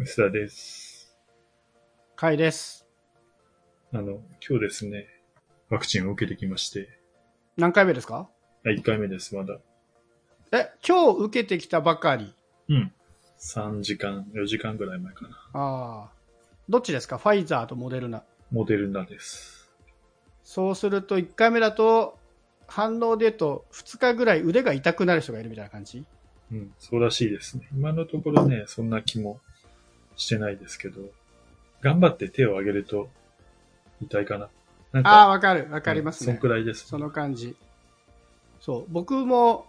薄田です。かいです。あの、今日ですね、ワクチンを受けてきまして、何回目ですか？あ、1回目です、まだ。え、今日受けてきたばかり。うん。3時間、4時間ぐらい前かな。ああ。どっちですか？ファイザーとモデルナ。モデルナです。そうすると1回目だと、反応で言うと2日ぐらい腕が痛くなる人がいるみたいな感じうん、そうらしいですね。今のところね、そんな気もしてないですけど、頑張って手を挙げると痛いかな。なんああ、か、わかる。わかりますねうんそんく。らいです。その感じ。そう。僕も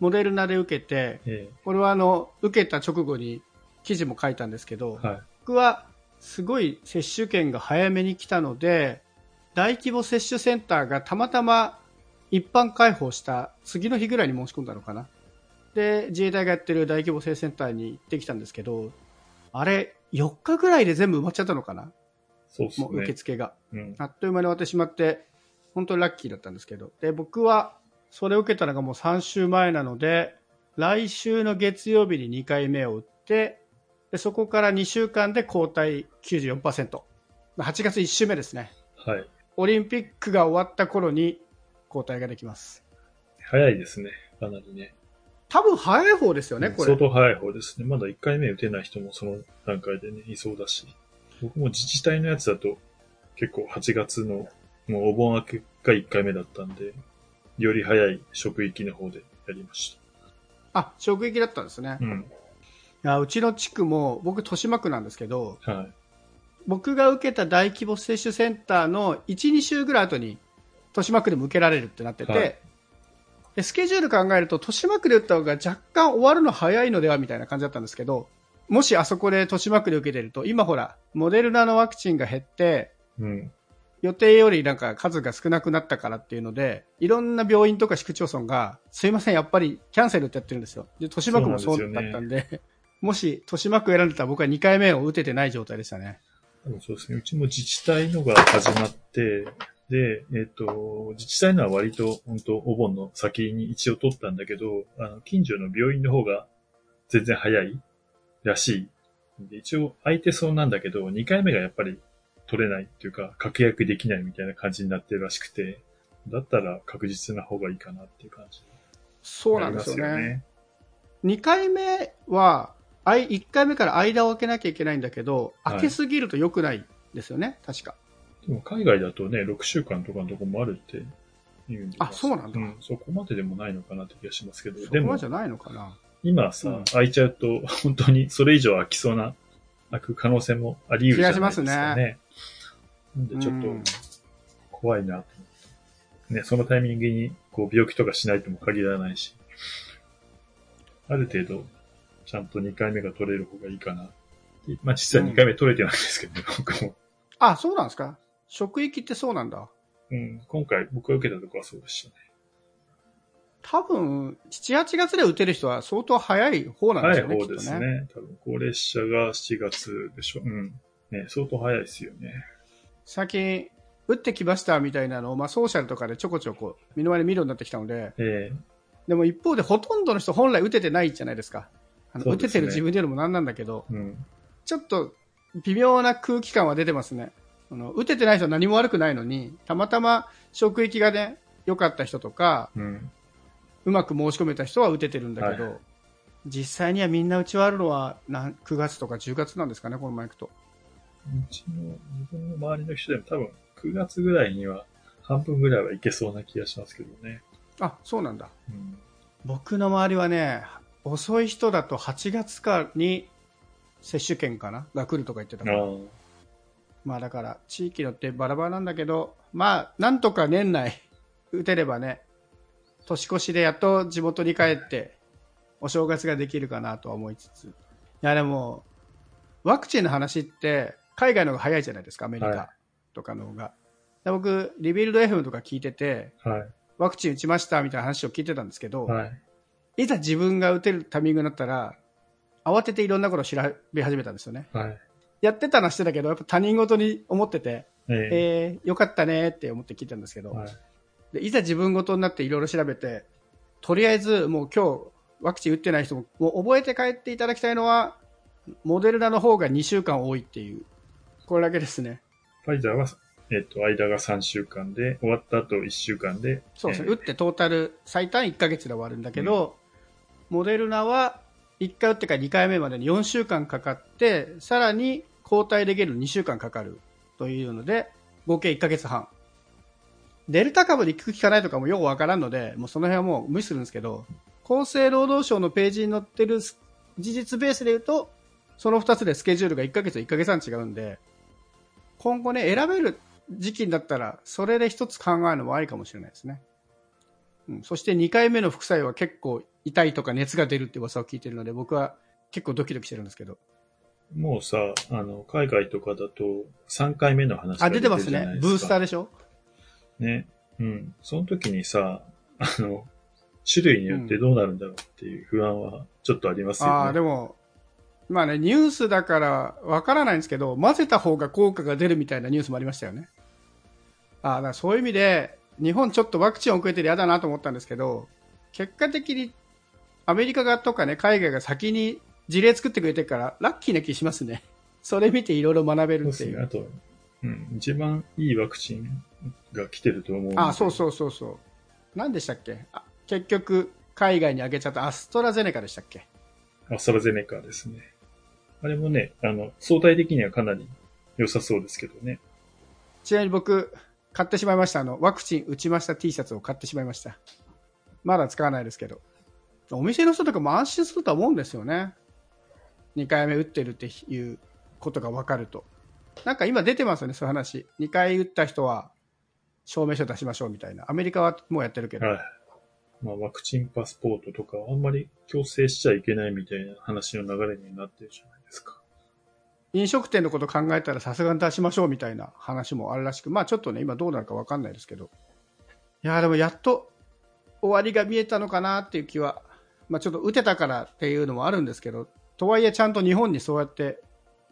モデルナで受けて、えこれはあの、受けた直後に記事も書いたんですけど、えはい。僕はすごい接種券が早めに来たので、大規模接種センターがたまたま一般開放した次の日ぐらいに申し込んだのかな。で、自衛隊がやってる大規模接種センターに行ってきたんですけど、あれ、4日ぐらいで全部埋まっちゃったのかな？そうっすもう受ね。付が。うん。あっという間に終わってしまって、本当にラッキーだったんですけど。で、僕はそれを受けたのがもう3週前なので、来週の月曜日に2回目を打って、でそこから2週間で抗体94%。8月1週目ですね。はい。オリンピックが終わった頃に抗体ができます。早いですね。かなりね。多分早い方ですよね、これ相。当早い方ですね。まだ1回目打てない人もその段階でね、いそうだし。僕も自治体のやつだと結構8月のもうお盆明けが1回目だったんで、より早い職域の方でやりましあ、職域だったんですね。た。うん。いやうちの地区も、僕、豊島区なんですけど、はい。僕が受けた大規模接種センターの1、2週ぐらい後に豊島区でも受けられるってなってて、はいでスケジュール考えると豊島区で打った方が若干終わるの早いのではみたいな感じだったんですけど、もしあそこで豊島区で受けてると、今ほら、モデルナのワクチンが減って、うん。予定よりなんか数が少なくなったからっていうので、いろんな病院とか市区町村が、すいません、やっぱりキャンセルってやってるんですよ。で、豊島区もそうだったんで、もし豊島区選んでたら僕は2回目を打ててない状態でしたね。そうですね。うちも自治体のが始まって、で、えっ、と、自治体のは割と本当お盆の先に一応取ったんだけど、あの、近所の病院の方が全然早いらしい。で一応空いてそうなんだけど、2回目がやっぱり取れないっていうか、確約できないみたいな感じになってるらしくて、だったら確実な方がいいかなっていう感じ。そうなんですよね。2回目は、あい1回目から間を空けなきゃいけないんだけど、はい空けすぎると良くないですよね、確か。でも海外だとね、6週間とかのとこもあるって言うんで。あそうなんだうん、そこまででもないのかなって気がしますけど。そこでもまでじゃないのかな。今さ、うん空いちゃうと、本当にそれ以上空きそうな、空く可能性もあり得るじゃないですか気がしますね。なんでちょっうんと怖いなと思って。ね、そのタイミングにこう病気とかしないとも限らないし、ある程度、ちゃんと2回目が取れる方がいいかな。まあ実際2回目取れてないんですけどね、僕も。あ、そうなんですか？職域ってそうなんだ。うん、今回僕が受けたとこはそうでしたね。多分、7、8月で打てる人は相当早い方なんで早いすよね。方ですね。ね。多分高齢者が7月でしょ。うん。ね、相当早いですよね。最近、打ってきましたみたいなのを、まあ、ソーシャルとかでちょこちょこ身の回りに見るようになってきたので、えでも一方でほとんどの人本来打ててないじゃないですか。あのね打ててる自分で言うのもなんなんだけど、えうん。ちょっと微妙な空気感は出てますね。あの打ててない人は何も悪くないのに、たまたま職域がね、良かった人とか、うん。うまく申し込めた人は打ててるんだけど、はい実際にはみんな打ち終わるのはなん9月とか10月なんですかね、このままいくと。うちの、自分の周りの人でも多分9月ぐらいには半分ぐらいはいけそうな気がしますけどね。あ、そうなんだ。うん。僕の周りはね、遅い人だと8月かに接種券かなが来るとか言ってたから。まあだから、地域によってバラバラなんだけど、まあ、なんとか年内打てればね、年越しでやっと地元に帰って、お正月ができるかなとは思いつつ。いやでも、ワクチンの話って、海外の方が早いじゃないですか、アメリはいカとかの方が。で僕、リビルド FM とか聞いてて、はい。ワクチン打ちましたみたいな話を聞いてたんですけど、はい。いざ自分が打てるタイミングになったら、慌てていろんなことを調べ始めたんですよね。はい。やってたのはしてたけど、やっぱ他人事に思ってて、えええー、よかったねって思って聞いたんですけど、はい。でいざ自分事になっていろいろ調べて、とりあえずもう今日ワクチン打ってない人ももう覚えて帰っていただきたいのは、モデルナの方が2週間多いっていう、これだけですね。ファイザーは、えっ、と、間が3週間で、終わった後1週間で、そうですね、えー打ってトータル最短1ヶ月で終わるんだけど、モデルナは1回打ってから2回目までに4週間かかって、さらに抗体できるの2週間かかるというので、合計1ヶ月半。デルタ株で効く効かないとかもよくわからんので、もうその辺はもう無視するんですけど、厚生労働省のページに載ってる事実ベースで言うと、その2つでスケジュールが1ヶ月1ヶ月半違うんで、今後ね、選べる時期になったら、それで一つ考えるのもありかもしれないですね。うん、そして2回目の副作用は結構痛いとか熱が出るって噂を聞いてるので、僕は結構ドキドキしてるんですけど。もうさ、あの、海外とかだと3回目の話があ、出てまするじゃない。ね。ですかブースターでしょ？ね。うん。その時にさ、あの、種類によってどうなるんだろうっていう不安はちょっとありますよね。ああ、でも、まあね、ニュースだからわからないんですけど、混ぜた方が効果が出るみたいなニュースもありましたよね。ああ、だからそういう意味で、日本ちょっとワクチン遅れてる嫌だなと思ったんですけど、結果的にアメリカがとかね、海外が先に事例作ってくれてるから、ラッキーな気しますね。それ見ていろいろ学べるっていう。そうですね。あと、うん、一番いいワクチンが来てると思う。あ、そうそうそうそう。何でしたっけ？あ結局、海外にあげちゃったアストラゼネカでしたっけ？アストラゼネカですね。あれもね、あの、相対的にはかなり良さそうですけどね。ちなみに僕、買ってしまいました。あの、ワクチン打ちました T シャツを買ってしまいました。まだ使わないですけど。お店の人とかも安心するとは思うんですよね。2回目打ってるっていうことが分かると。なんか今出てますよね、そういう話。2回打った人は証明書出しましょうみたいな。アメリカはもうやってるけど。はい。まあ、ワクチンパスポートとか、あんまり強制しちゃいけないみたいな話の流れになってるじゃないですか。飲食店のこと考えたらさすがに出しましょうみたいな話もあるらしく、まあちょっとね、今どうなるか分かんないですけど。いやーでもやっと終わりが見えたのかなっていう気は、まあちょっと打てたからっていうのもあるんですけど、とはいえちゃんと日本にそうやって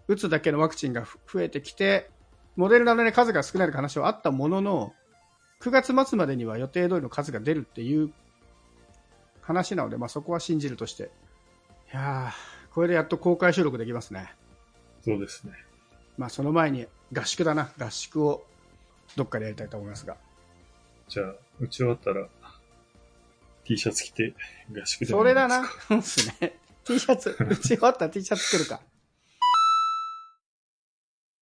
打つだけのワクチンが増えてきて、モデルナの、ね、数が少ないという話はあったものの、9月末までには予定通りの数が出るっていう話なので、まあそこは信じるとして。いやー、これでやっと公開収録できますね。そうですね。まあその前に合宿だな。合宿をどっかでやりたいと思いますが。じゃあ、打ち終わったら、T シャツ着て合宿でもそれだな。そうですね。T シャツ、打ち終わったら T シャツ作るか。